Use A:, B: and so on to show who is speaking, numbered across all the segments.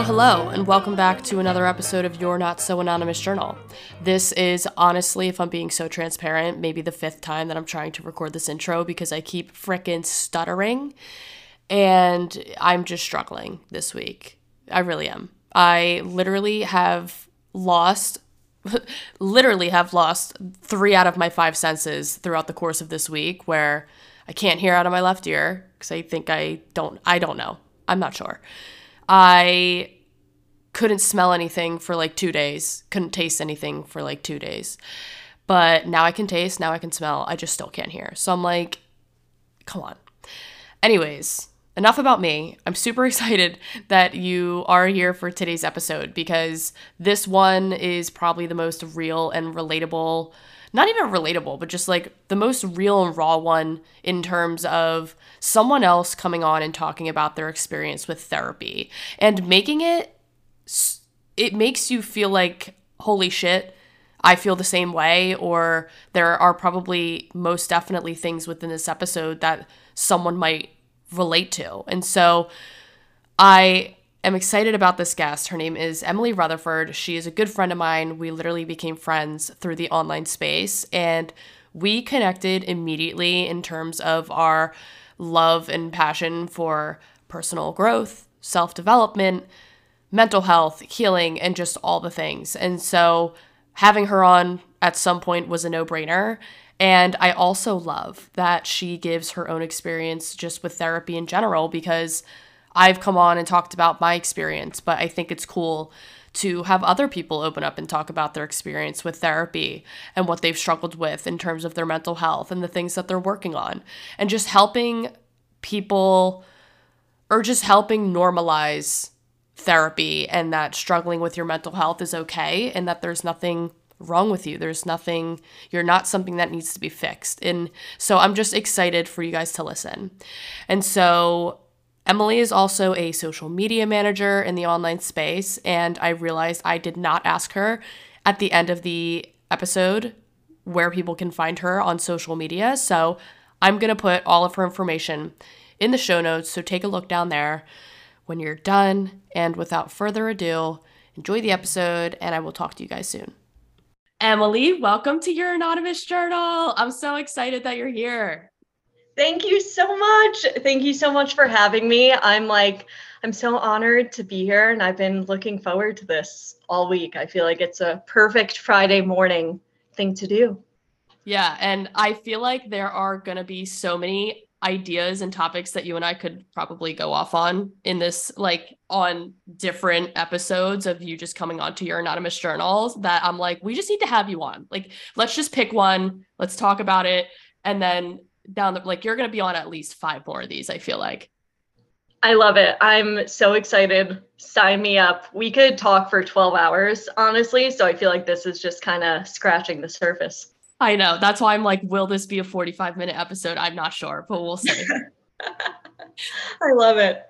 A: Hello, hello, and welcome back to another episode of Your Not So Anonymous Journal. This is honestly, if I'm being so transparent, maybe the fifth time that I'm trying to record this intro because I keep fricking stuttering and I'm just struggling this week. I really am. I literally have lost literally have lost 3 out of my 5 senses throughout the course of this week where I can't hear out of my left ear cuz I think I don't I don't know. I'm not sure. I couldn't smell anything for like two days, couldn't taste anything for like two days. But now I can taste, now I can smell. I just still can't hear. So I'm like, come on. Anyways, enough about me. I'm super excited that you are here for today's episode because this one is probably the most real and relatable not even relatable, but just like the most real and raw one in terms of someone else coming on and talking about their experience with therapy and making it, it makes you feel like, holy shit, I feel the same way, or there are probably most definitely things within this episode that someone might relate to. And so I am excited about this guest. Her name is Emily Rutherford. She is a good friend of mine. We literally became friends through the online space and we connected immediately in terms of our love and passion for personal growth, self development, mental health, healing, and just all the things. And so having her on at some point was a no brainer. And I also love that she gives her own experience just with therapy in general because I've come on and talked about my experience, but I think it's cool to have other people open up and talk about their experience with therapy and what they've struggled with in terms of their mental health and the things that they're working on. And just helping people or just helping normalize therapy and that struggling with your mental health is okay and that there's nothing wrong with you. There's nothing, you're not something that needs to be fixed. And so I'm just excited for you guys to listen. And so Emily is also a social media manager in the online space, and I realized I did not ask her at the end of the episode where people can find her on social media. So I'm going to put all of her information in the show notes. So take a look down there when you're done. And without further ado, enjoy the episode, and I will talk to you guys soon. Emily, welcome to your anonymous journal. I'm so excited that you're here.
B: Thank you so much. Thank you so much for having me. I'm like, I'm so honored to be here, and I've been looking forward to this all week. I feel like it's a perfect Friday morning thing to do.
A: Yeah. And I feel like there are going to be so many ideas and topics that you and I could probably go off on in this, like on different episodes of you just coming onto your anonymous journals that I'm like, we just need to have you on. Like, let's just pick one, let's talk about it. And then down the like you're going to be on at least five more of these i feel like.
B: I love it. I'm so excited. Sign me up. We could talk for 12 hours honestly so i feel like this is just kind of scratching the surface.
A: I know. That's why i'm like will this be a 45 minute episode? I'm not sure but we'll see.
B: I love it.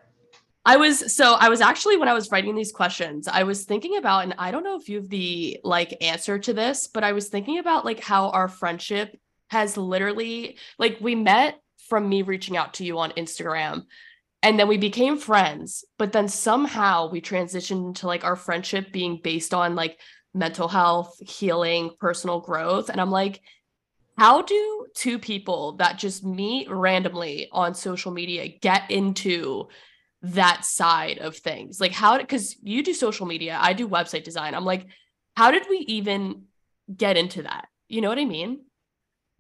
A: I was so I was actually when I was writing these questions, I was thinking about, and I don't know if you have the like answer to this, but I was thinking about like how our friendship has literally like we met from me reaching out to you on Instagram and then we became friends but then somehow we transitioned into like our friendship being based on like mental health healing personal growth and i'm like how do two people that just meet randomly on social media get into that side of things? Like how because you do social media i do website design. I'm like how did we even get into that? You know what i mean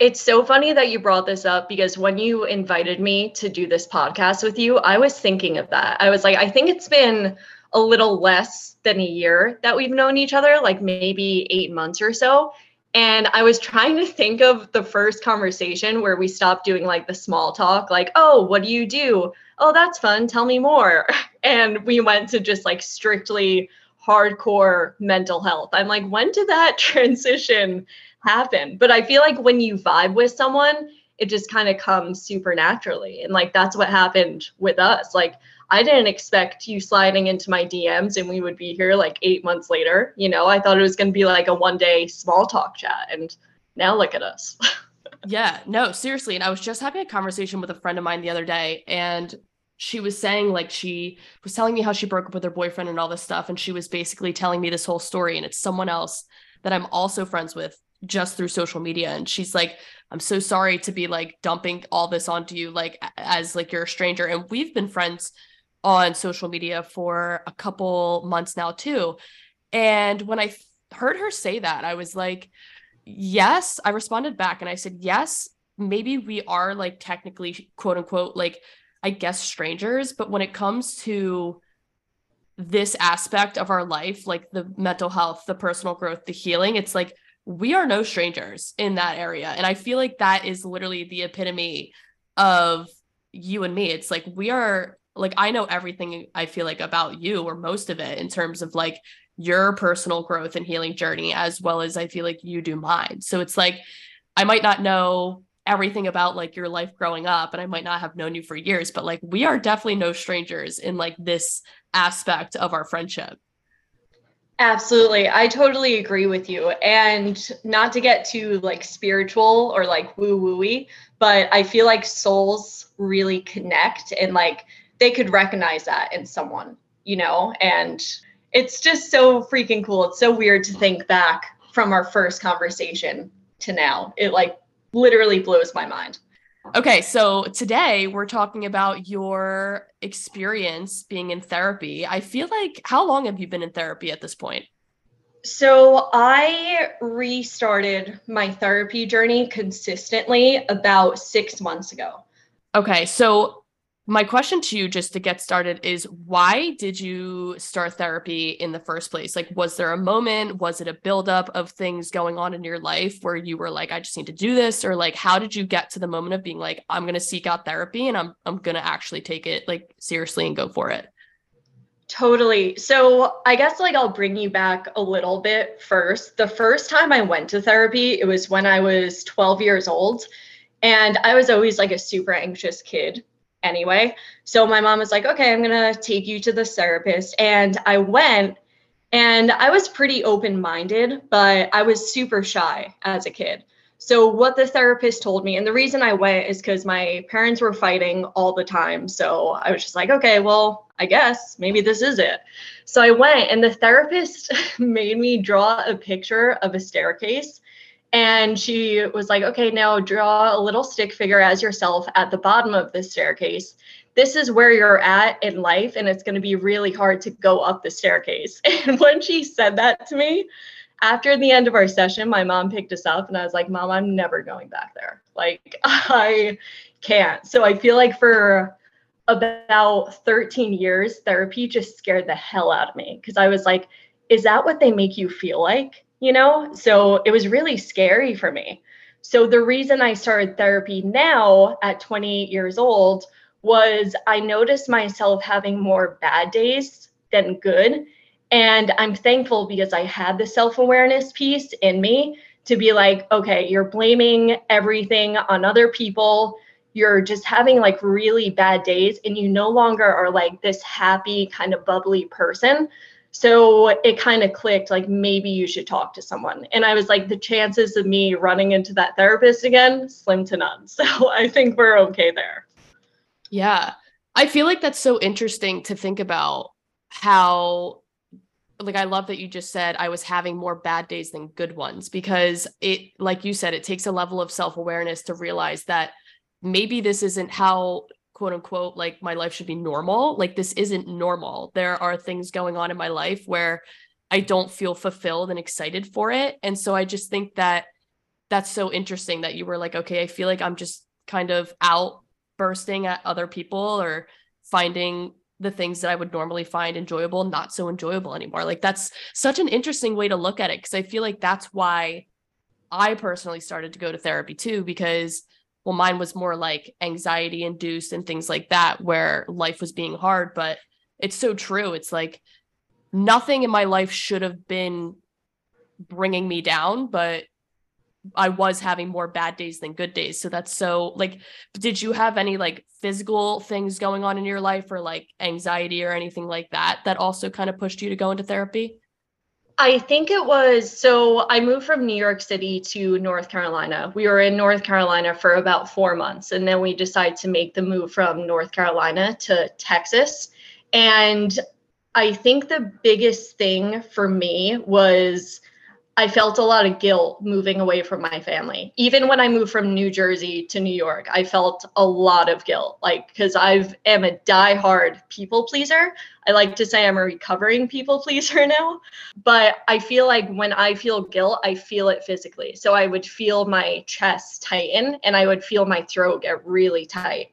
B: it's so funny that you brought this up because when you invited me to do this podcast with you, I was thinking of that. I was like, I think it's been a little less than a year that we've known each other, like maybe eight months or so. And I was trying to think of the first conversation where we stopped doing like the small talk, like, oh, what do you do? Oh, that's fun. Tell me more. And we went to just like strictly hardcore mental health. I'm like, when did that transition happen. But I feel like when you vibe with someone, it just kind of comes super naturally. And like that's what happened with us. Like I didn't expect you sliding into my DMs and we would be here like eight months later. You know, I thought it was going to be like a one day small talk chat. And now look at us.
A: yeah, no, seriously. And I was just having a conversation with a friend of mine the other day, and she was saying like she was telling me how she broke up with her boyfriend and all this stuff and she was basically telling me this whole story and it's someone else that I'm also friends with just through social media and she's like I'm so sorry to be like dumping all this onto you like as like you're a stranger. And we've been friends on social media for a couple months now too. And when I heard her say that I was like yes I responded back and I said yes maybe we are like technically quote unquote like I guess strangers, but when it comes to this aspect of our life, like the mental health, the personal growth, the healing, it's like we are no strangers in that area. And I feel like that is literally the epitome of you and me. It's like we are like I know everything I feel like about you or most of it in terms of like your personal growth and healing journey as well as I feel like you do mine. So it's like I might not know everything about like your life growing up and I might not have known you for years, but like we are definitely no strangers in like this aspect of our friendship.
B: Absolutely. I totally agree with you. And not to get too like spiritual or like woo wooey, but I feel like souls really connect and like they could recognize that in someone, you know? And it's just so freaking cool. It's so weird to think back from our first conversation to now. It like literally blows my mind.
A: Okay, so today we're talking about your experience being in therapy. I feel like how long have you been in therapy at this point?
B: So, I restarted my therapy journey consistently about 6 months ago.
A: Okay, so my question to you just to get started is why did you start therapy in the first place like was there a moment was it a buildup of things going on in your life where you were like i just need to do this or like how did you get to the moment of being like i'm going to seek out therapy and i'm i'm going to actually take it like seriously and go for it
B: Totally. So, I guess like I'll bring you back a little bit first. The first time I went to therapy, it was when I was 12 years old. And I was always like a super anxious kid anyway. So my mom was like, okay, I'm going to take you to the therapist. And I went and I was pretty open minded, but I was super shy as a kid. So, what the therapist told me, and the reason I went is because my parents were fighting all the time. So, I was just like, okay, well, I guess maybe this is it. So, I went, and the therapist made me draw a picture of a staircase and she was like, okay, now draw a little stick figure as yourself at the bottom of the staircase. This is where you're at in life, and it's going to be really hard to go up the staircase. And when she said that to me, after the end of our session, my mom picked us up, and I was like, Mom, I'm never going back there. Like, I can't. So I feel like for about 13 years, therapy just scared the hell out of me because I was like, is that what they make you feel like? You know? So it was really scary for me. So the reason I started therapy now at 28 years old was I noticed myself having more bad days than good. And I'm thankful because I had the self awareness piece in me to be like, okay, you're blaming everything on other people. You're just having like really bad days, and you no longer are like this happy, kind of bubbly person. So it kind of clicked like maybe you should talk to someone. And I was like, the chances of me running into that therapist again, slim to none. So I think we're okay there.
A: Yeah. I feel like that's so interesting to think about how like I love that you just said I was having more bad days than good ones because it like you said it takes a level of self-awareness to realize that maybe this isn't how quote unquote like my life should be normal like this isn't normal there are things going on in my life where i don't feel fulfilled and excited for it and so i just think that that's so interesting that you were like okay i feel like i'm just kind of out bursting at other people or finding the things that I would normally find enjoyable not so enjoyable anymore. Like that's such an interesting way to look at it because I feel like that's why I personally started to go to therapy too because well mine was more like anxiety induced and things like that where life was being hard but it's so true it's like nothing in my life should have been bringing me down but I was having more bad days than good days. So that's so like did you have any like physical things going on in your life or like anxiety or anything like that that also kind of pushed you to go into therapy?
B: I think it was so I moved from New York City to North Carolina. We were in North Carolina for about 4 months and then we decided to make the move from North Carolina to Texas. And I think the biggest thing for me was I felt a lot of guilt moving away from my family. Even when I moved from New Jersey to New York, I felt a lot of guilt, like because I am a die-hard people pleaser. I like to say I'm a recovering people pleaser now, but I feel like when I feel guilt, I feel it physically. So I would feel my chest tighten and I would feel my throat get really tight.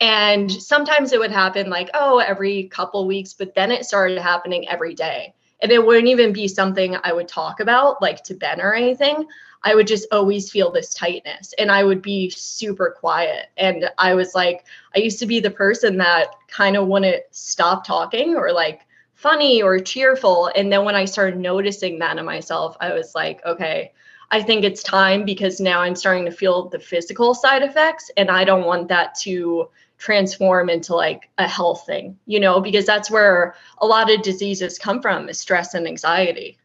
B: And sometimes it would happen like, oh, every couple weeks, but then it started happening every day and it wouldn't even be something I would talk about like to Ben or anything. I would just always feel this tightness and I would be super quiet. And I was like, I used to be the person that kind of wouldn't stop talking or like funny or cheerful. And then when I started noticing that in myself, I was like, okay, I think it's time because now I'm starting to feel the physical side effects and I don't want that to transform into like a health thing, you know, because that's where a lot of diseases come from is stress and anxiety.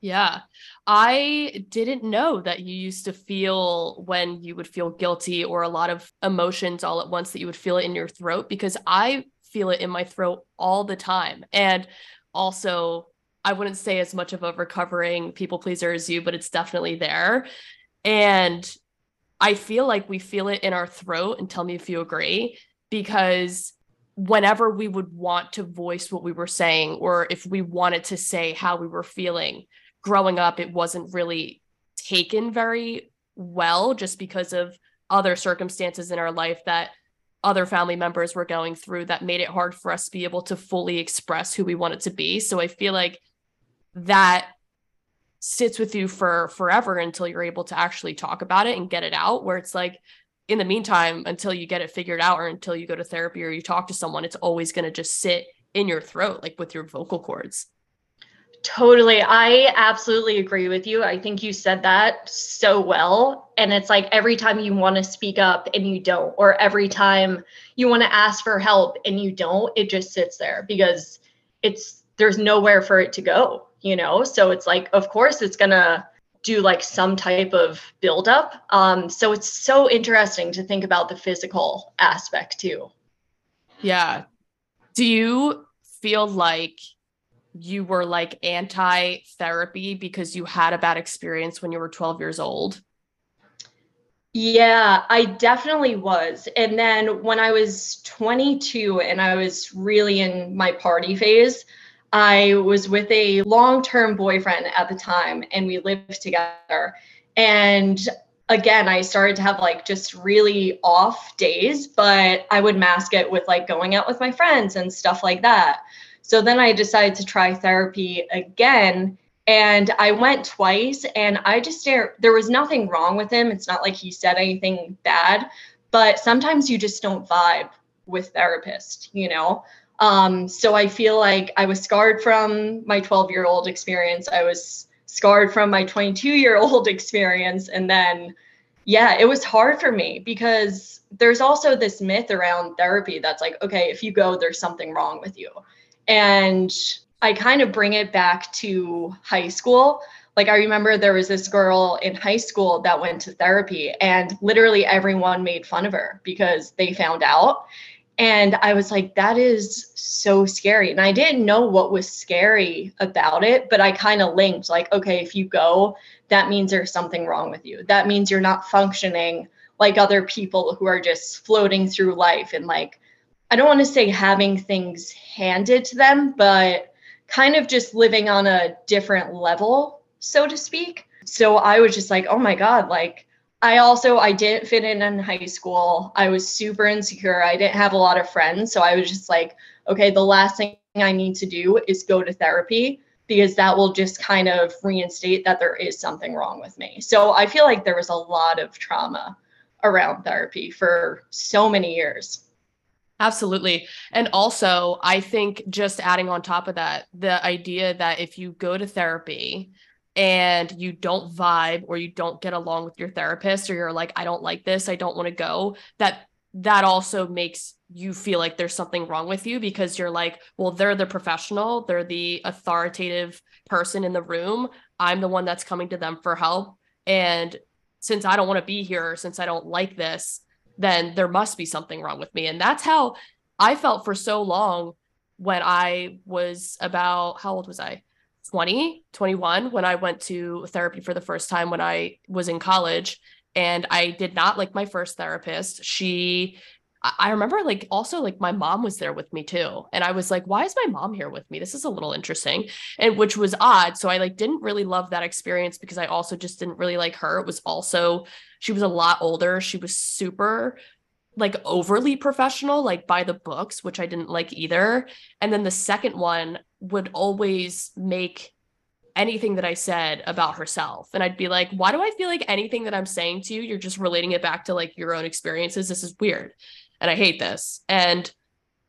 A: Yeah. I didn't know that you used to feel when you would feel guilty or a lot of emotions all at once that you would feel it in your throat because I feel it in my throat all the time. And also, I wouldn't say as much of a recovering people pleaser as you, but it's definitely there. And I feel like we feel it in our throat and tell me if you agree because whenever we would want to voice what we were saying or if we wanted to say how we were feeling growing up it wasn't really taken very well just because of other circumstances in our life that other family members were going through that made it hard for us to be able to fully express who we wanted to be. So i feel like that sits with you for forever until you're able to actually talk about it and get it out where it's like in the meantime until you get it figured out or until you go to therapy or you talk to someone it's always going to just sit in your throat like with your vocal cords
B: Totally. I absolutely agree with you. I think you said that so well. And it's like every time you want to speak up and you don't, or every time you want to ask for help and you don't, it just sits there because it's there's nowhere for it to go you know? So it's like of course it's gonna do like some type of buildup. Um so it's so interesting to think about the physical aspect too.
A: Yeah. Do you feel like you were like anti therapy because you had a bad experience when you were 12 years old?
B: Yeah, I definitely was. And then when I was 22 and I was really in my party phase, I was with a long term boyfriend at the time and we lived together. And again, I started to have like just really off days, but I would mask it with like going out with my friends and stuff like that. So then I decided to try therapy again. And I went twice and I just there was nothing wrong with him. It's not like he said anything bad, but sometimes you just don't vibe with therapist, you know? Um, so I feel like I was scarred from my 12 year old experience. I was scarred from my 22 year old experience. And then, yeah, it was hard for me because there's also this myth around therapy that's like, okay, if you go, there's something wrong with you. And I kind of bring it back to high school. Like, I remember there was this girl in high school that went to therapy, and literally everyone made fun of her because they found out. And I was like, that is so scary. And I didn't know what was scary about it, but I kind of linked like, okay, if you go, that means there's something wrong with you. That means you're not functioning like other people who are just floating through life and like, I don't want to say having things handed to them, but kind of just living on a different level, so to speak. So I was just like, oh my God, like, I also I didn't fit in in high school. I was super insecure. I didn't have a lot of friends, so I was just like, okay, the last thing I need to do is go to therapy because that will just kind of reinstate that there is something wrong with me. So I feel like there was a lot of trauma around therapy for so many years.
A: Absolutely. And also, I think just adding on top of that, the idea that if you go to therapy, and you don't vibe or you don't get along with your therapist or you're like I don't like this, I don't want to go, that that also makes you feel like there's something wrong with you because you're like, well, they're the professional, they're the authoritative person in the room. I'm the one that's coming to them for help. And since I don't want to be here, since I don't like this, then there must be something wrong with me. And that's how I felt for so long when I was about, how old was I? 20, 21, when I went to therapy for the first time when I was in college. And I did not like my first therapist. She I remember like also like my mom was there with me too. And I was like, why is my mom here with me? This is a little interesting. And which was odd. So I like didn't really love that experience because I also just didn't really like her. It was also, she was a lot older. She was super like overly professional, like by the books, which I didn't like either. And then the second one would always make anything that I said about herself. And I'd be like, why do I feel like anything that I'm saying to you, you're just relating it back to like your own experiences? This is weird and I hate this. And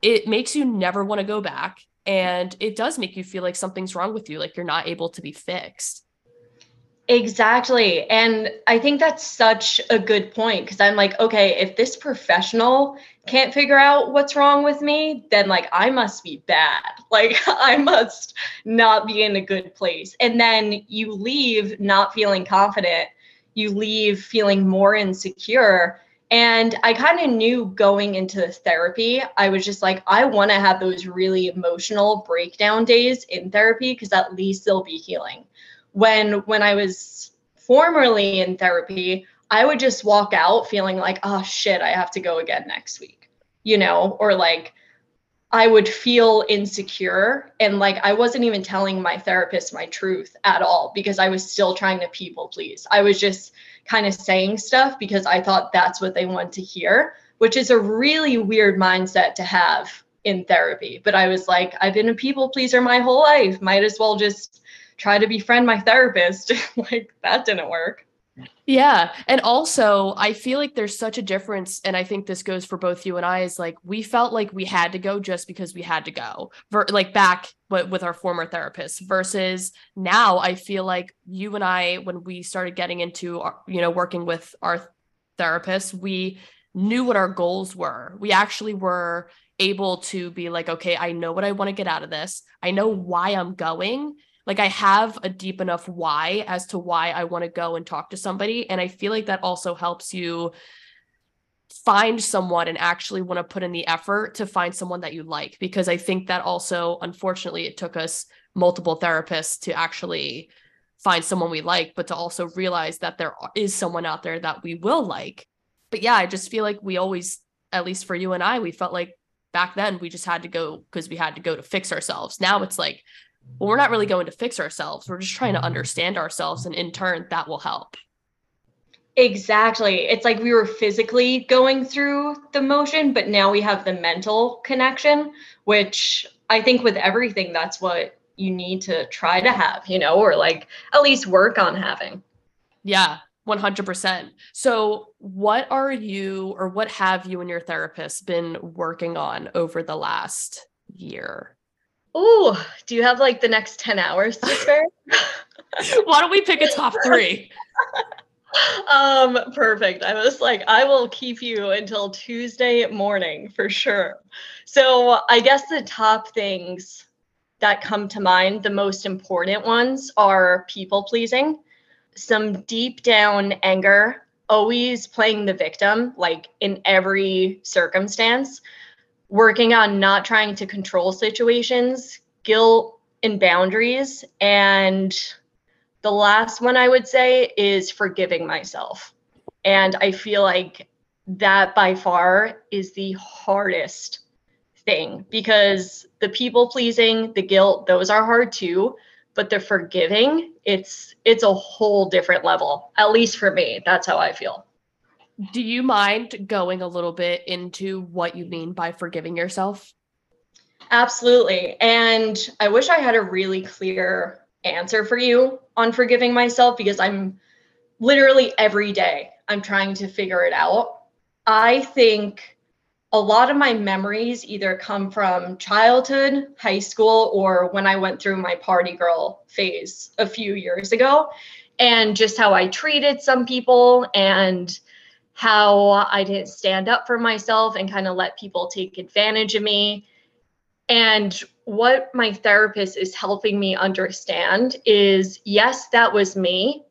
A: it makes you never want to go back. And it does make you feel like something's wrong with you, like you're not able to be fixed.
B: Exactly. And I think that's such a good point because I'm like, okay, if this professional can't figure out what's wrong with me, then like I must be bad. Like I must not be in a good place. And then you leave not feeling confident, you leave feeling more insecure. And I kind of knew going into the therapy, I was just like, I want to have those really emotional breakdown days in therapy because at least they'll be healing. When when I was formerly in therapy, I would just walk out feeling like, oh shit, I have to go again next week, you know, or like I would feel insecure and like I wasn't even telling my therapist my truth at all because I was still trying to people please. I was just kind of saying stuff because I thought that's what they want to hear, which is a really weird mindset to have in therapy. But I was like, I've been a people pleaser my whole life. Might as well just try to befriend my therapist. like that didn't work.
A: Yeah. And also, I feel like there's such a difference. And I think this goes for both you and I is like, we felt like we had to go just because we had to go, Ver- like back but with our former therapist versus now I feel like you and I, when we started getting into, our, you know, working with our therapist, we knew what our goals were. We actually were able to be like, okay, I know what I want to get out of this. I know why I'm going like I have a deep enough why as to why I want to go and talk to somebody. And I feel like that also helps you find someone and actually want to put in the effort to find someone that you like. Because I think that also, unfortunately, it took us multiple therapists to actually find someone we like, but to also realize that there is someone out there that we will like. But yeah, I just feel like we always, at least for you and I, we felt like back then we just had to go because we had to go to fix ourselves. Now it's like well, we're not really going to fix ourselves. We're just trying to understand ourselves. And in turn, that will help.
B: Exactly. It's like we were physically going through the motion, but now we have the mental connection, which I think with everything, that's what you need to try to have, you know, or like at least work on having.
A: Yeah, 100%. So, what are you or what have you and your therapist been working on over the last year?
B: Oh, do you have like the next 10 hours to spare?
A: Why don't we pick a top three?
B: um, perfect. I was like, I will keep you until Tuesday morning for sure. So I guess the top things that come to mind, the most important ones are people pleasing, some deep down anger, always playing the victim, like in every circumstance working on not trying to control situations, guilt and boundaries. And the last one I would say is forgiving myself. And I feel like that by far is the hardest thing because the people pleasing, the guilt, those are hard too, but the forgiving, it's it's a whole different level. At least for me, that's how I feel.
A: Do you mind going a little bit into what you mean by forgiving yourself?
B: Absolutely. And I wish I had a really clear answer for you on forgiving myself because I'm literally every day I'm trying to figure it out. I think a lot of my memories either come from childhood, high school, or when I went through my party girl phase a few years ago, and just how I treated some people and how I didn't stand up for myself and kind of let people take advantage of me. And what my therapist is helping me understand is yes, that was me,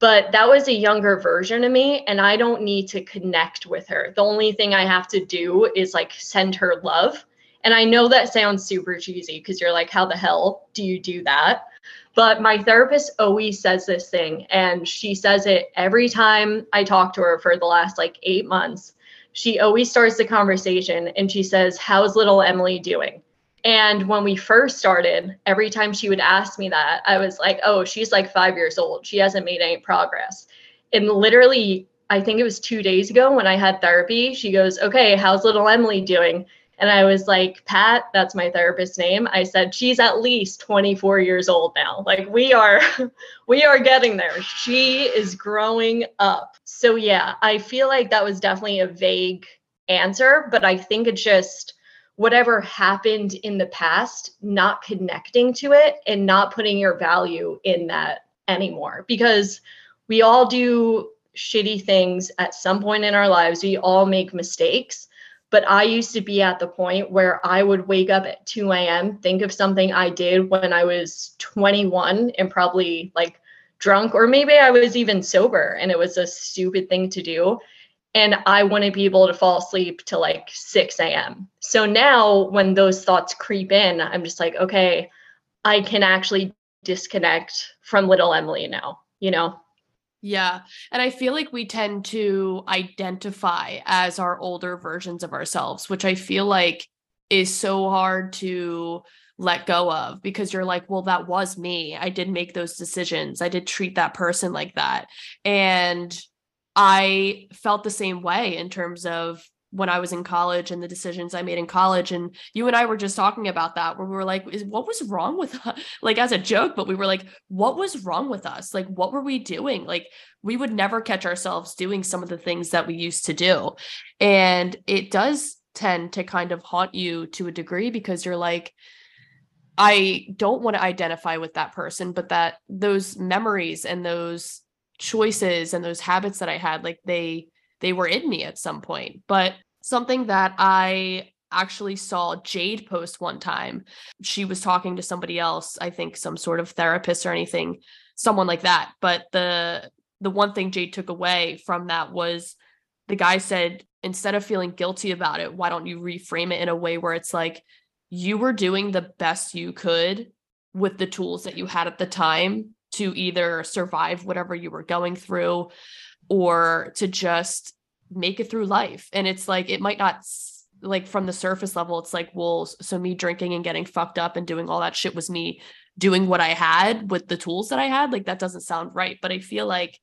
B: but that was a younger version of me. And I don't need to connect with her. The only thing I have to do is like send her love. And I know that sounds super cheesy because you're like, how the hell do you do that? But my therapist always says this thing, and she says it every time I talk to her for the last like eight months. She always starts the conversation and she says, How's little Emily doing? And when we first started, every time she would ask me that, I was like, oh, she's like five years old. She hasn't made any progress. And literally, I think it was two days ago when I had therapy, she goes, okay, how's little Emily doing? And I was like, Pat, that's my therapist's name. I said, she's at least 24 years old now. Like we are, we are getting there. She is growing up. So yeah, I feel like that was definitely a vague answer, but I think it's just whatever happened in the past, not connecting to it and not putting your value in that anymore. Because we all do shitty things at some point in our lives. We all make mistakes but I used to be at the point where I would wake up at 2 a.m., think of something I did when I was 21 and probably like drunk, or maybe I was even sober and it was a stupid thing to do. And I wouldn't be able to fall asleep till like 6 a.m. So now when those thoughts creep in, I'm just like, okay, I can actually disconnect from little Emily now, you know?
A: Yeah. And I feel like we tend to identify as our older versions of ourselves, which I feel like is so hard to let go of because you're like, well, that was me. I did make those decisions. I did treat that person like that. And I felt the same way in terms of when I was in college and the decisions I made in college. And you and I were just talking about that, where we were like, what was wrong with us? Like as a joke, but we were like, what was wrong with us? Like, what were we doing? Like, we would never catch ourselves doing some of the things that we used to do. And it does tend to kind of haunt you to a degree because you're like, I don't want to identify with that person, but that those memories and those choices and those habits that I had, like they, they were in me at some point. But something that I actually saw Jade post one time, she was talking to somebody else, I think some sort of therapist or anything, someone like that. But the the one thing Jade took away from that was the guy said, instead of feeling guilty about it, why don't you reframe it in a way where it's like you were doing the best you could with the tools that you had at the time to either survive whatever you were going through or to just make it through life. And it's like, it might not like from the surface level, it's like, well, so me drinking and getting fucked up and doing all that shit was me doing what I had with the tools that I had. Like that doesn't sound right. But I feel like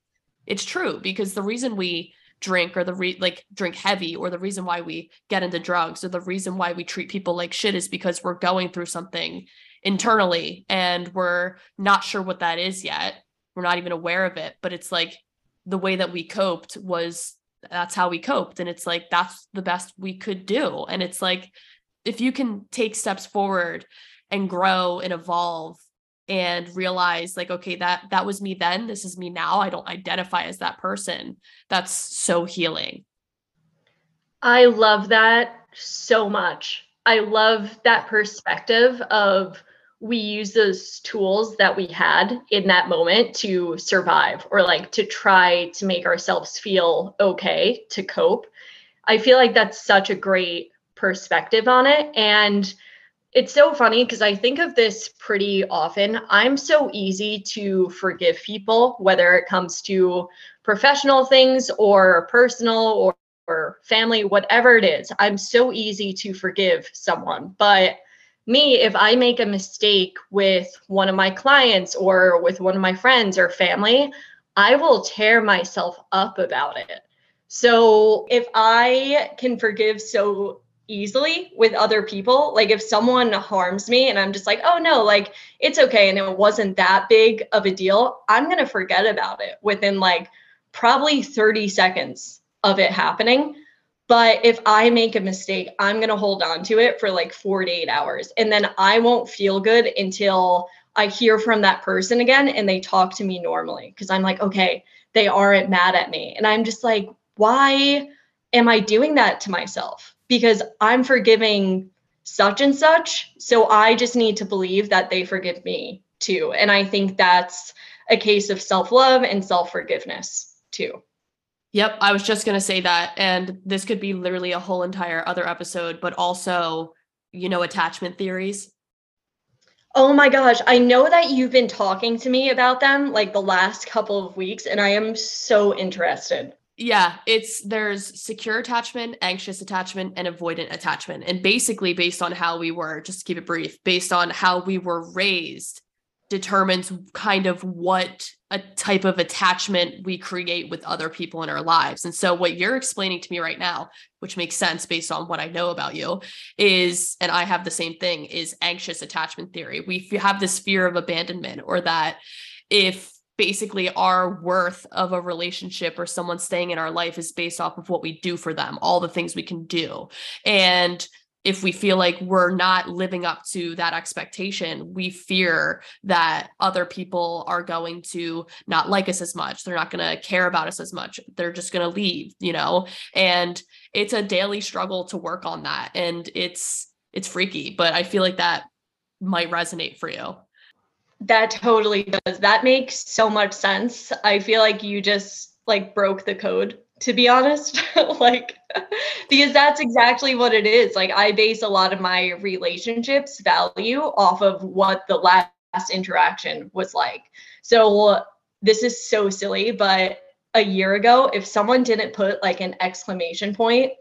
A: it's true because the reason we drink or the re- like drink heavy or the reason why we get into drugs or the reason why we treat people like shit is because we're going through something internally and we're not sure what that is yet. We're not even aware of it, but it's like the way that we coped was that's how we coped. And it's like that's the best we could do. And it's like if you can take steps forward and grow and evolve and realize like okay that that was me then this is me now. I don't identify as that person. That's so healing.
B: I love that so much. I love that perspective of we use those tools that we had in that moment to survive or like to try to make ourselves feel okay to cope. I feel like that's such a great perspective on it. And it's so funny because I think of this pretty often. I'm so easy to forgive people, whether it comes to professional things or personal or, or family, whatever it is. I'm so easy to forgive someone. But me, if I make a mistake with one of my clients or with one of my friends or family, I will tear myself up about it. So if I can forgive so easily with other people, like if someone harms me and I'm just like, oh no, like it's okay and it wasn't that big of a deal, I'm going to forget about it within like probably 30 seconds of it happening but if I make a mistake, I'm going to hold on to it for like 48 hours. And then I won't feel good until I hear from that person again and they talk to me normally. Cause I'm like, okay, they aren't mad at me. And I'm just like, why am I doing that to myself? Because I'm forgiving such and such. So I just need to believe that they forgive me too. And I think that's a case of self love and self forgiveness too.
A: Yep, I was just going to say that. And this could be literally a whole entire other episode, but also, you know, attachment theories.
B: Oh my gosh, I know that you've been talking to me about them like the last couple of weeks, and I am so interested.
A: Yeah, it's there's secure attachment, anxious attachment, and avoidant attachment. And basically, based on how we were, just to keep it brief, based on how we were raised, determines kind of what a type of attachment we create with other people in our lives. And so, what you're explaining to me right now, which makes sense based on what I know about you, is, and I have the same thing, is anxious attachment theory. We have this fear of abandonment, or that if basically our worth of a relationship or someone staying in our life is based off of what we do for them, all the things we can do. And if we feel like we're not living up to that expectation, we fear that other people are going to not like us as much. They're not going to care about us as much. They're just going to leave, you know? And it's a daily struggle to work on that. And it's, it's freaky, but I feel like that might resonate for you.
B: That totally does. That makes so much sense. I feel like you just like broke the code to be honest like because that's exactly what it is. Like i base a lot of my relationships value off of what the last interaction was like. So this is so silly but a year ago if someone didn't put like an exclamation point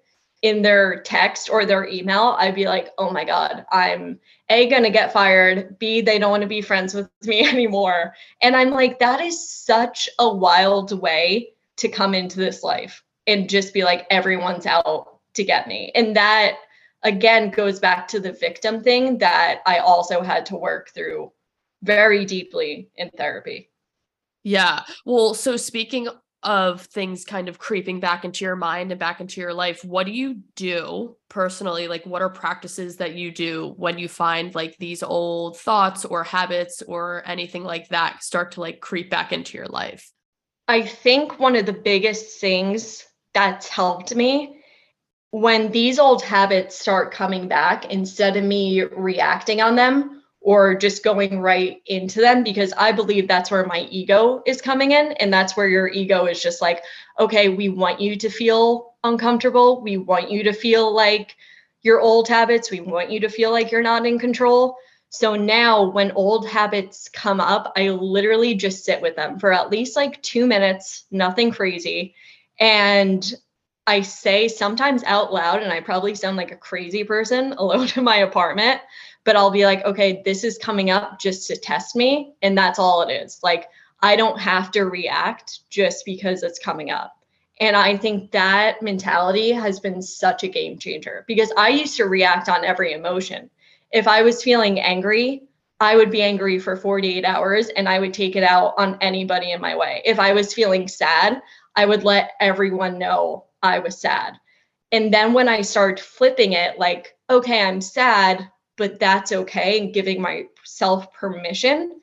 B: in their text or their email i'd be like oh my god i'm a gonna get fired b they don't want to be friends with me anymore. And i'm like that is such a wild way to come into this life and just be like everyone's out to get me. And that again goes back to the victim thing that i also had to work through very deeply in therapy.
A: Yeah. Well so speaking of things kind of creeping back into your mind and back into your life what do you do personally? Like what are practices that you do when you find like these old thoughts or habits or anything like that start to like creep back into your life
B: I think one of the biggest things that's helped me when these old habits start coming back, instead of me reacting on them or just going right into them, because I believe that's where my ego is coming in. And that's where your ego is just like, okay, we want you to feel uncomfortable. We want you to feel like your old habits. We want you to feel like you're not in control. So now when old habits come up, I literally just sit with them for at least like two minutes, nothing crazy. And I say sometimes out loud, and I probably sound like a crazy person alone in my apartment, but I'll be like, okay, this is coming up just to test me. And that's all it is. Like, I don't have to react just because it's coming up. And I think that mentality has been such a game changer because I used to react on every emotion if I was feeling angry, I would be angry for 48 hours and I would take it out on anybody in my way. If I was feeling sad, I would let everyone know I was sad. And then when I start flipping it, like, okay, I'm sad, but that's okay, and giving myself permission,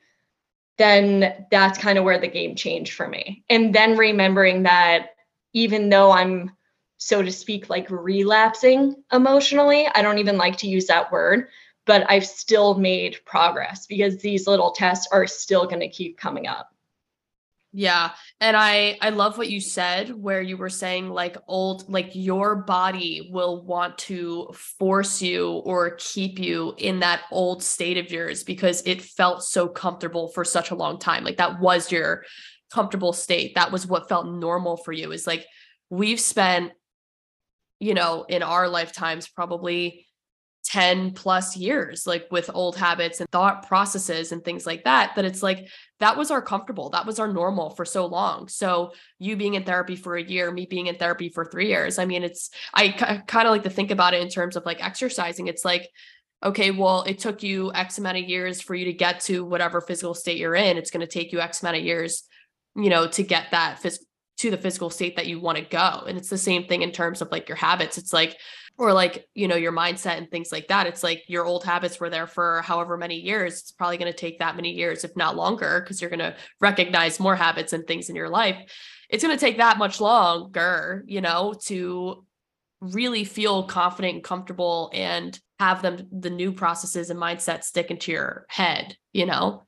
B: then that's kind of where the game changed for me. And then remembering that even though I'm, so to speak, like relapsing emotionally, I don't even like to use that word, but I've still made progress because these little tests are still going to keep coming up.
A: Yeah. And I I love what you said where you were saying like old like your body will want to force you or keep you in that old state of yours because it felt so comfortable for such a long time. Like that was your comfortable state. That was what felt normal for you. Is like we've spent you know in our lifetimes probably 10 plus years like with old habits and thought processes and things like that that it's like that was our comfortable that was our normal for so long. So you being in therapy for a year me being in therapy for 3 years i mean it's i kind of like to think about it in terms of like exercising. It's like okay well it took you x amount of years for you to get to whatever physical state you're in. It's going to take you x amount of years you know to get that phys- to the physical state that you want to go. And it's the same thing in terms of like your habits. It's like, or like, you know, your mindset and things like that. It's like your old habits were there for however many years. It's probably going to take that many years, if not longer, because you're going to recognize more habits and things in your life. It's going to take that much longer, you know, to really feel confident and comfortable and have them the new processes and mindset stick into your head, you know?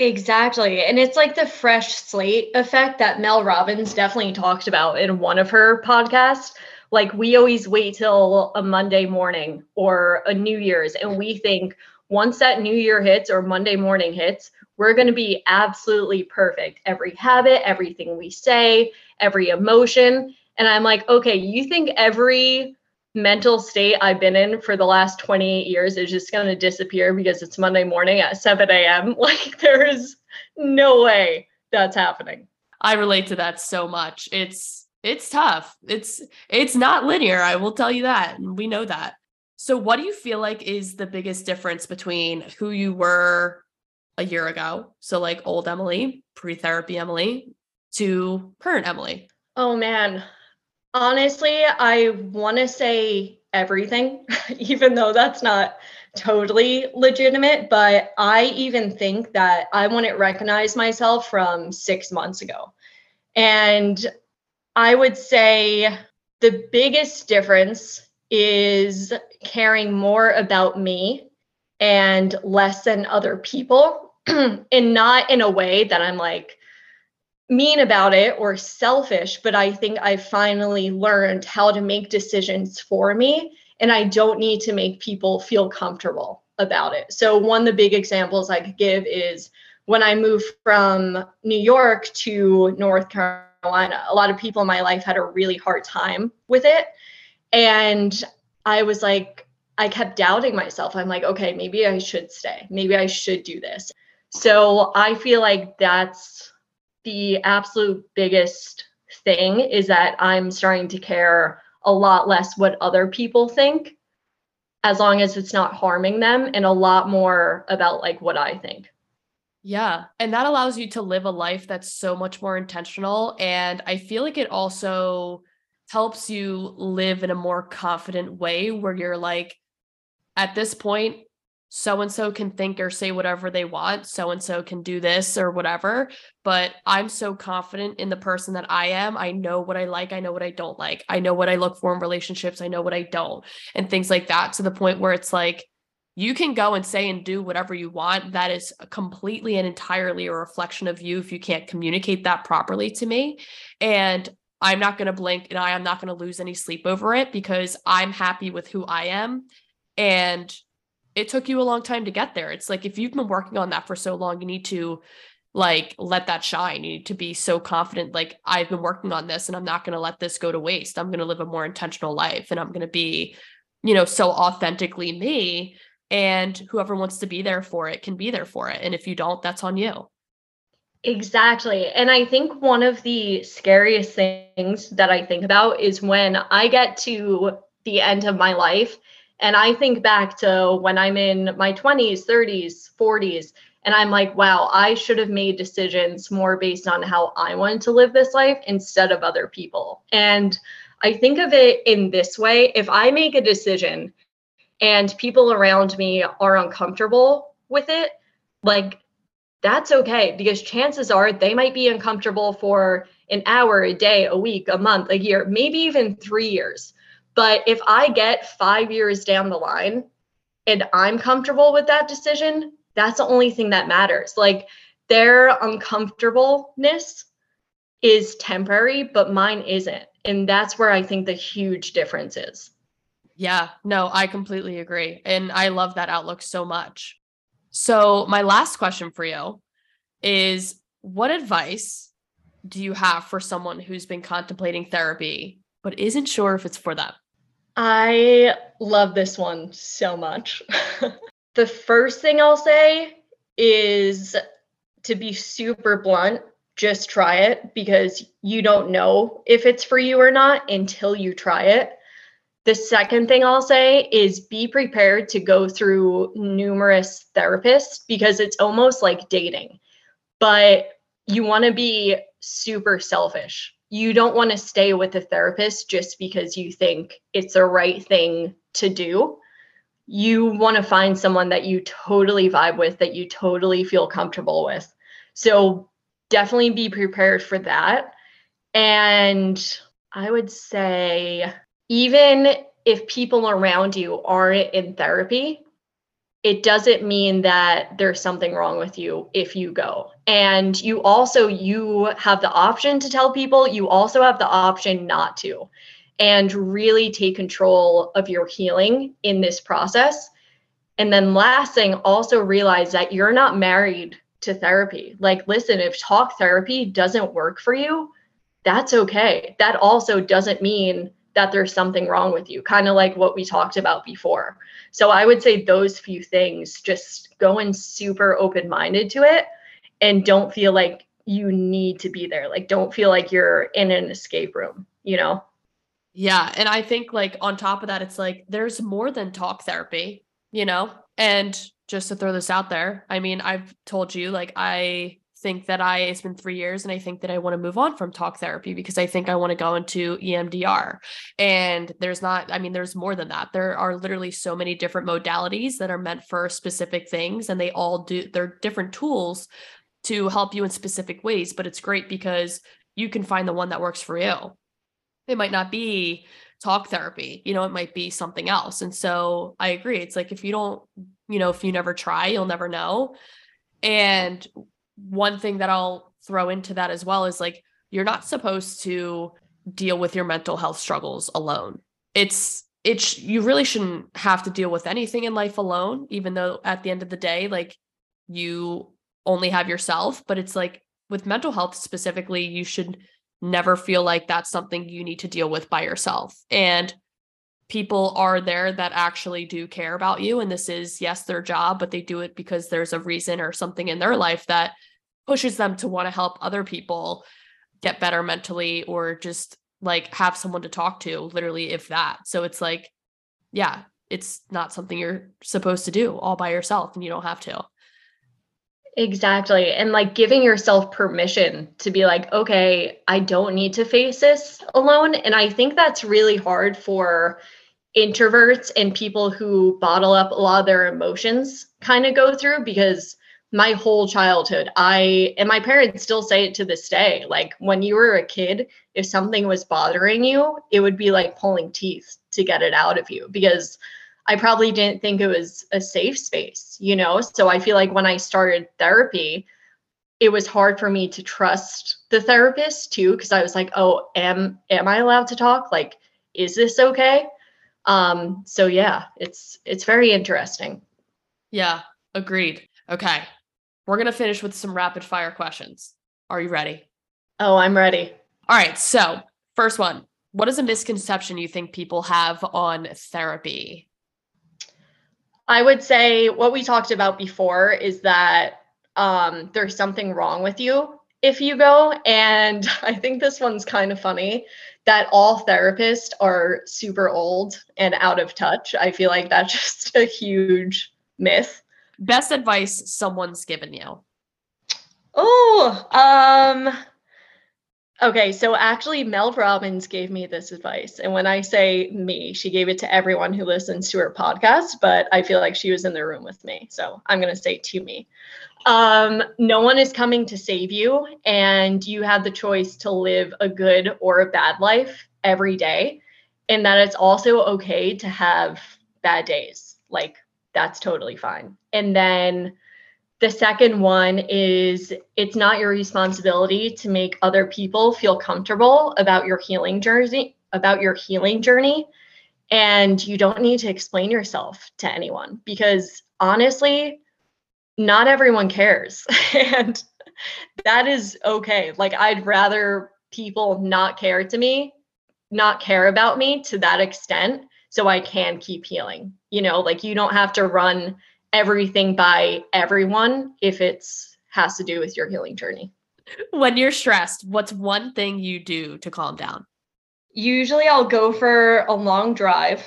B: Exactly. And it's like the fresh slate effect that Mel Robbins definitely talked about in one of her podcasts. Like we always wait till a Monday morning or a New Year's and we think once that New Year hits or Monday morning hits, we're going to be absolutely perfect. Every habit, everything we say, every emotion. And I'm like, okay, you think every mental state I've been in for the last 28 years is just going to disappear because it's Monday morning at 7 a.m. Like, there is no way that's happening.
A: I relate to that so much. It's it's tough. It's it's not linear, I will tell you that. We know that. So what do you feel like is the biggest difference between who you were a year ago? So like old Emily, pre-therapy Emily to current Emily?
B: Oh man. Honestly, I want to say everything, even though that's not totally legitimate. But I even think that I wouldn't recognize myself from six months ago. And I would say the biggest difference is caring more about me and less than other people, and not in a way that I'm like, mean about it or selfish, but I think I finally learned how to make decisions for me and I don't need to make people feel comfortable about it. So, one of the big examples I could give is when I moved from New York to North Carolina, a lot of people in my life had a really hard time with it. And I was like, I kept doubting myself. I'm like, okay, maybe I should stay. Maybe I should do this. So, I feel like that's the absolute biggest thing is that I'm starting to care a lot less what other people think as long as it's not harming them and a lot more about like what I think.
A: Yeah. And that allows you to live a life that's so much more intentional. And I feel like it also helps you live in a more confident way where you're like, at this point, so and so can think or say whatever they want. So and so can do this or whatever. But I'm so confident in the person that I am. I know what I like. I know what I don't like. I know what I look for in relationships. I know what I don't, and things like that to the point where it's like, you can go and say and do whatever you want. That is completely and entirely a reflection of you if you can't communicate that properly to me. And I'm not going to blink and I am not going to lose any sleep over it because I'm happy with who I am. And it took you a long time to get there. It's like if you've been working on that for so long, you need to like let that shine. You need to be so confident like I've been working on this and I'm not going to let this go to waste. I'm going to live a more intentional life and I'm going to be, you know, so authentically me and whoever wants to be there for it can be there for it. And if you don't, that's on you.
B: Exactly. And I think one of the scariest things that I think about is when I get to the end of my life and I think back to when I'm in my 20s, 30s, 40s, and I'm like, wow, I should have made decisions more based on how I wanted to live this life instead of other people. And I think of it in this way if I make a decision and people around me are uncomfortable with it, like that's okay because chances are they might be uncomfortable for an hour, a day, a week, a month, a year, maybe even three years. But if I get five years down the line and I'm comfortable with that decision, that's the only thing that matters. Like their uncomfortableness is temporary, but mine isn't. And that's where I think the huge difference is.
A: Yeah, no, I completely agree. And I love that outlook so much. So, my last question for you is what advice do you have for someone who's been contemplating therapy but isn't sure if it's for them?
B: I love this one so much. the first thing I'll say is to be super blunt, just try it because you don't know if it's for you or not until you try it. The second thing I'll say is be prepared to go through numerous therapists because it's almost like dating, but you want to be super selfish you don't want to stay with a therapist just because you think it's the right thing to do. You want to find someone that you totally vibe with, that you totally feel comfortable with. So definitely be prepared for that. And I would say, even if people around you aren't in therapy, it doesn't mean that there's something wrong with you if you go and you also you have the option to tell people you also have the option not to and really take control of your healing in this process. And then last thing also realize that you're not married to therapy. Like listen if talk therapy doesn't work for you that's okay. That also doesn't mean that there's something wrong with you, kind of like what we talked about before. So I would say those few things just going super open minded to it and don't feel like you need to be there. Like, don't feel like you're in an escape room, you know?
A: Yeah. And I think, like, on top of that, it's like there's more than talk therapy, you know? And just to throw this out there, I mean, I've told you, like, I think that I it's been 3 years and I think that I want to move on from talk therapy because I think I want to go into EMDR. And there's not I mean there's more than that. There are literally so many different modalities that are meant for specific things and they all do they're different tools to help you in specific ways, but it's great because you can find the one that works for you. It might not be talk therapy, you know, it might be something else. And so I agree. It's like if you don't, you know, if you never try, you'll never know. And one thing that I'll throw into that as well is like you're not supposed to deal with your mental health struggles alone. It's it's you really shouldn't have to deal with anything in life alone even though at the end of the day like you only have yourself, but it's like with mental health specifically you should never feel like that's something you need to deal with by yourself. And people are there that actually do care about you and this is yes their job but they do it because there's a reason or something in their life that pushes them to want to help other people get better mentally or just like have someone to talk to literally if that so it's like yeah it's not something you're supposed to do all by yourself and you don't have to
B: exactly. And like giving yourself permission to be like okay i don't need to face this alone. And i think that's really hard for introverts and people who bottle up a lot of their emotions kind of go through because my whole childhood i and my parents still say it to this day like when you were a kid if something was bothering you it would be like pulling teeth to get it out of you because i probably didn't think it was a safe space you know so i feel like when i started therapy it was hard for me to trust the therapist too because i was like oh am am i allowed to talk like is this okay um so yeah it's it's very interesting
A: yeah agreed okay we're going to finish with some rapid fire questions. Are you ready?
B: Oh, I'm ready.
A: All right. So, first one What is a misconception you think people have on therapy?
B: I would say what we talked about before is that um, there's something wrong with you if you go. And I think this one's kind of funny that all therapists are super old and out of touch. I feel like that's just a huge myth.
A: Best advice someone's given you.
B: Oh, um Okay, so actually Mel Robbins gave me this advice. And when I say me, she gave it to everyone who listens to her podcast, but I feel like she was in the room with me. So I'm going to say to me. Um, no one is coming to save you, and you have the choice to live a good or a bad life every day. And that it's also okay to have bad days. Like that's totally fine. And then the second one is it's not your responsibility to make other people feel comfortable about your healing journey about your healing journey. And you don't need to explain yourself to anyone because honestly not everyone cares. And that is okay. Like i'd rather people not care to me not care about me to that extent so I can keep healing. You know, like you don't have to run everything by everyone if it's has to do with your healing journey.
A: When you're stressed, what's one thing you do to calm down?
B: Usually I'll go for a long drive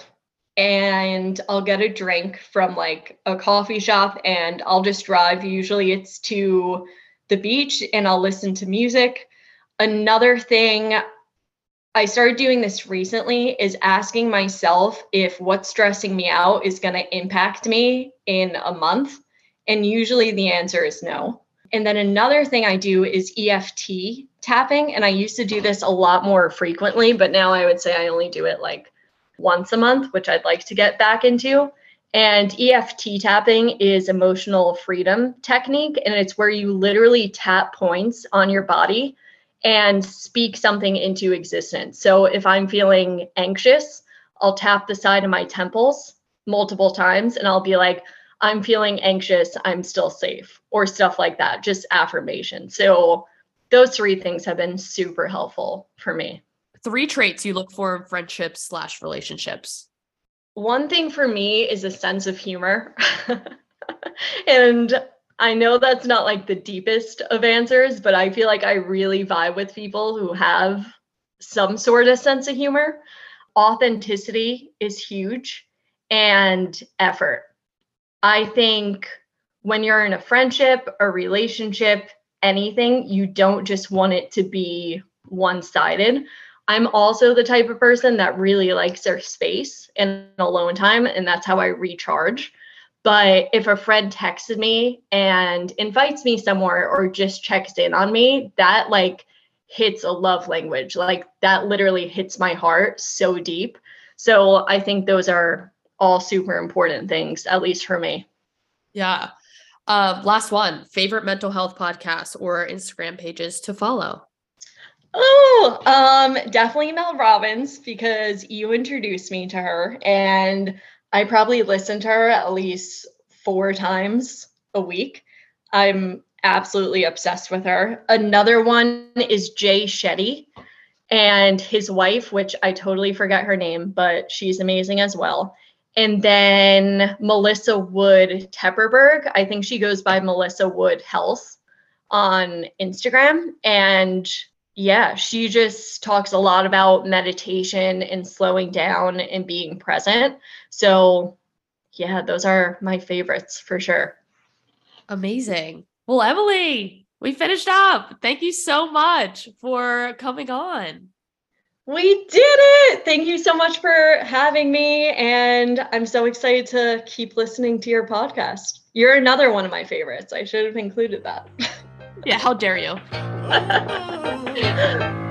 B: and I'll get a drink from like a coffee shop and I'll just drive. Usually it's to the beach and I'll listen to music another thing I started doing this recently is asking myself if what's stressing me out is going to impact me in a month. And usually the answer is no. And then another thing I do is EFT tapping. And I used to do this a lot more frequently, but now I would say I only do it like once a month, which I'd like to get back into. And EFT tapping is emotional freedom technique. And it's where you literally tap points on your body and speak something into existence. So if I'm feeling anxious, I'll tap the side of my temples multiple times and I'll be like, I'm feeling anxious, I'm still safe, or stuff like that, just affirmation. So those three things have been super helpful for me.
A: Three traits you look for in friendships slash relationships.
B: One thing for me is a sense of humor. and I know that's not like the deepest of answers, but I feel like I really vibe with people who have some sort of sense of humor. Authenticity is huge and effort. I think when you're in a friendship, a relationship, anything, you don't just want it to be one sided. I'm also the type of person that really likes their space and alone time, and that's how I recharge. But if a friend texts me and invites me somewhere or just checks in on me, that like hits a love language. Like that literally hits my heart so deep. So I think those are all super important things, at least for me.
A: Yeah. Uh, last one favorite mental health podcast or Instagram pages to follow?
B: Oh, um, definitely Mel Robbins because you introduced me to her, and I probably listen to her at least four times a week. I'm absolutely obsessed with her. Another one is Jay Shetty and his wife, which I totally forget her name, but she's amazing as well. And then Melissa Wood Tepperberg. I think she goes by Melissa Wood Health on Instagram. And yeah, she just talks a lot about meditation and slowing down and being present. So, yeah, those are my favorites for sure.
A: Amazing. Well, Emily, we finished up. Thank you so much for coming on.
B: We did it. Thank you so much for having me. And I'm so excited to keep listening to your podcast. You're another one of my favorites. I should have included that.
A: yeah, how dare you?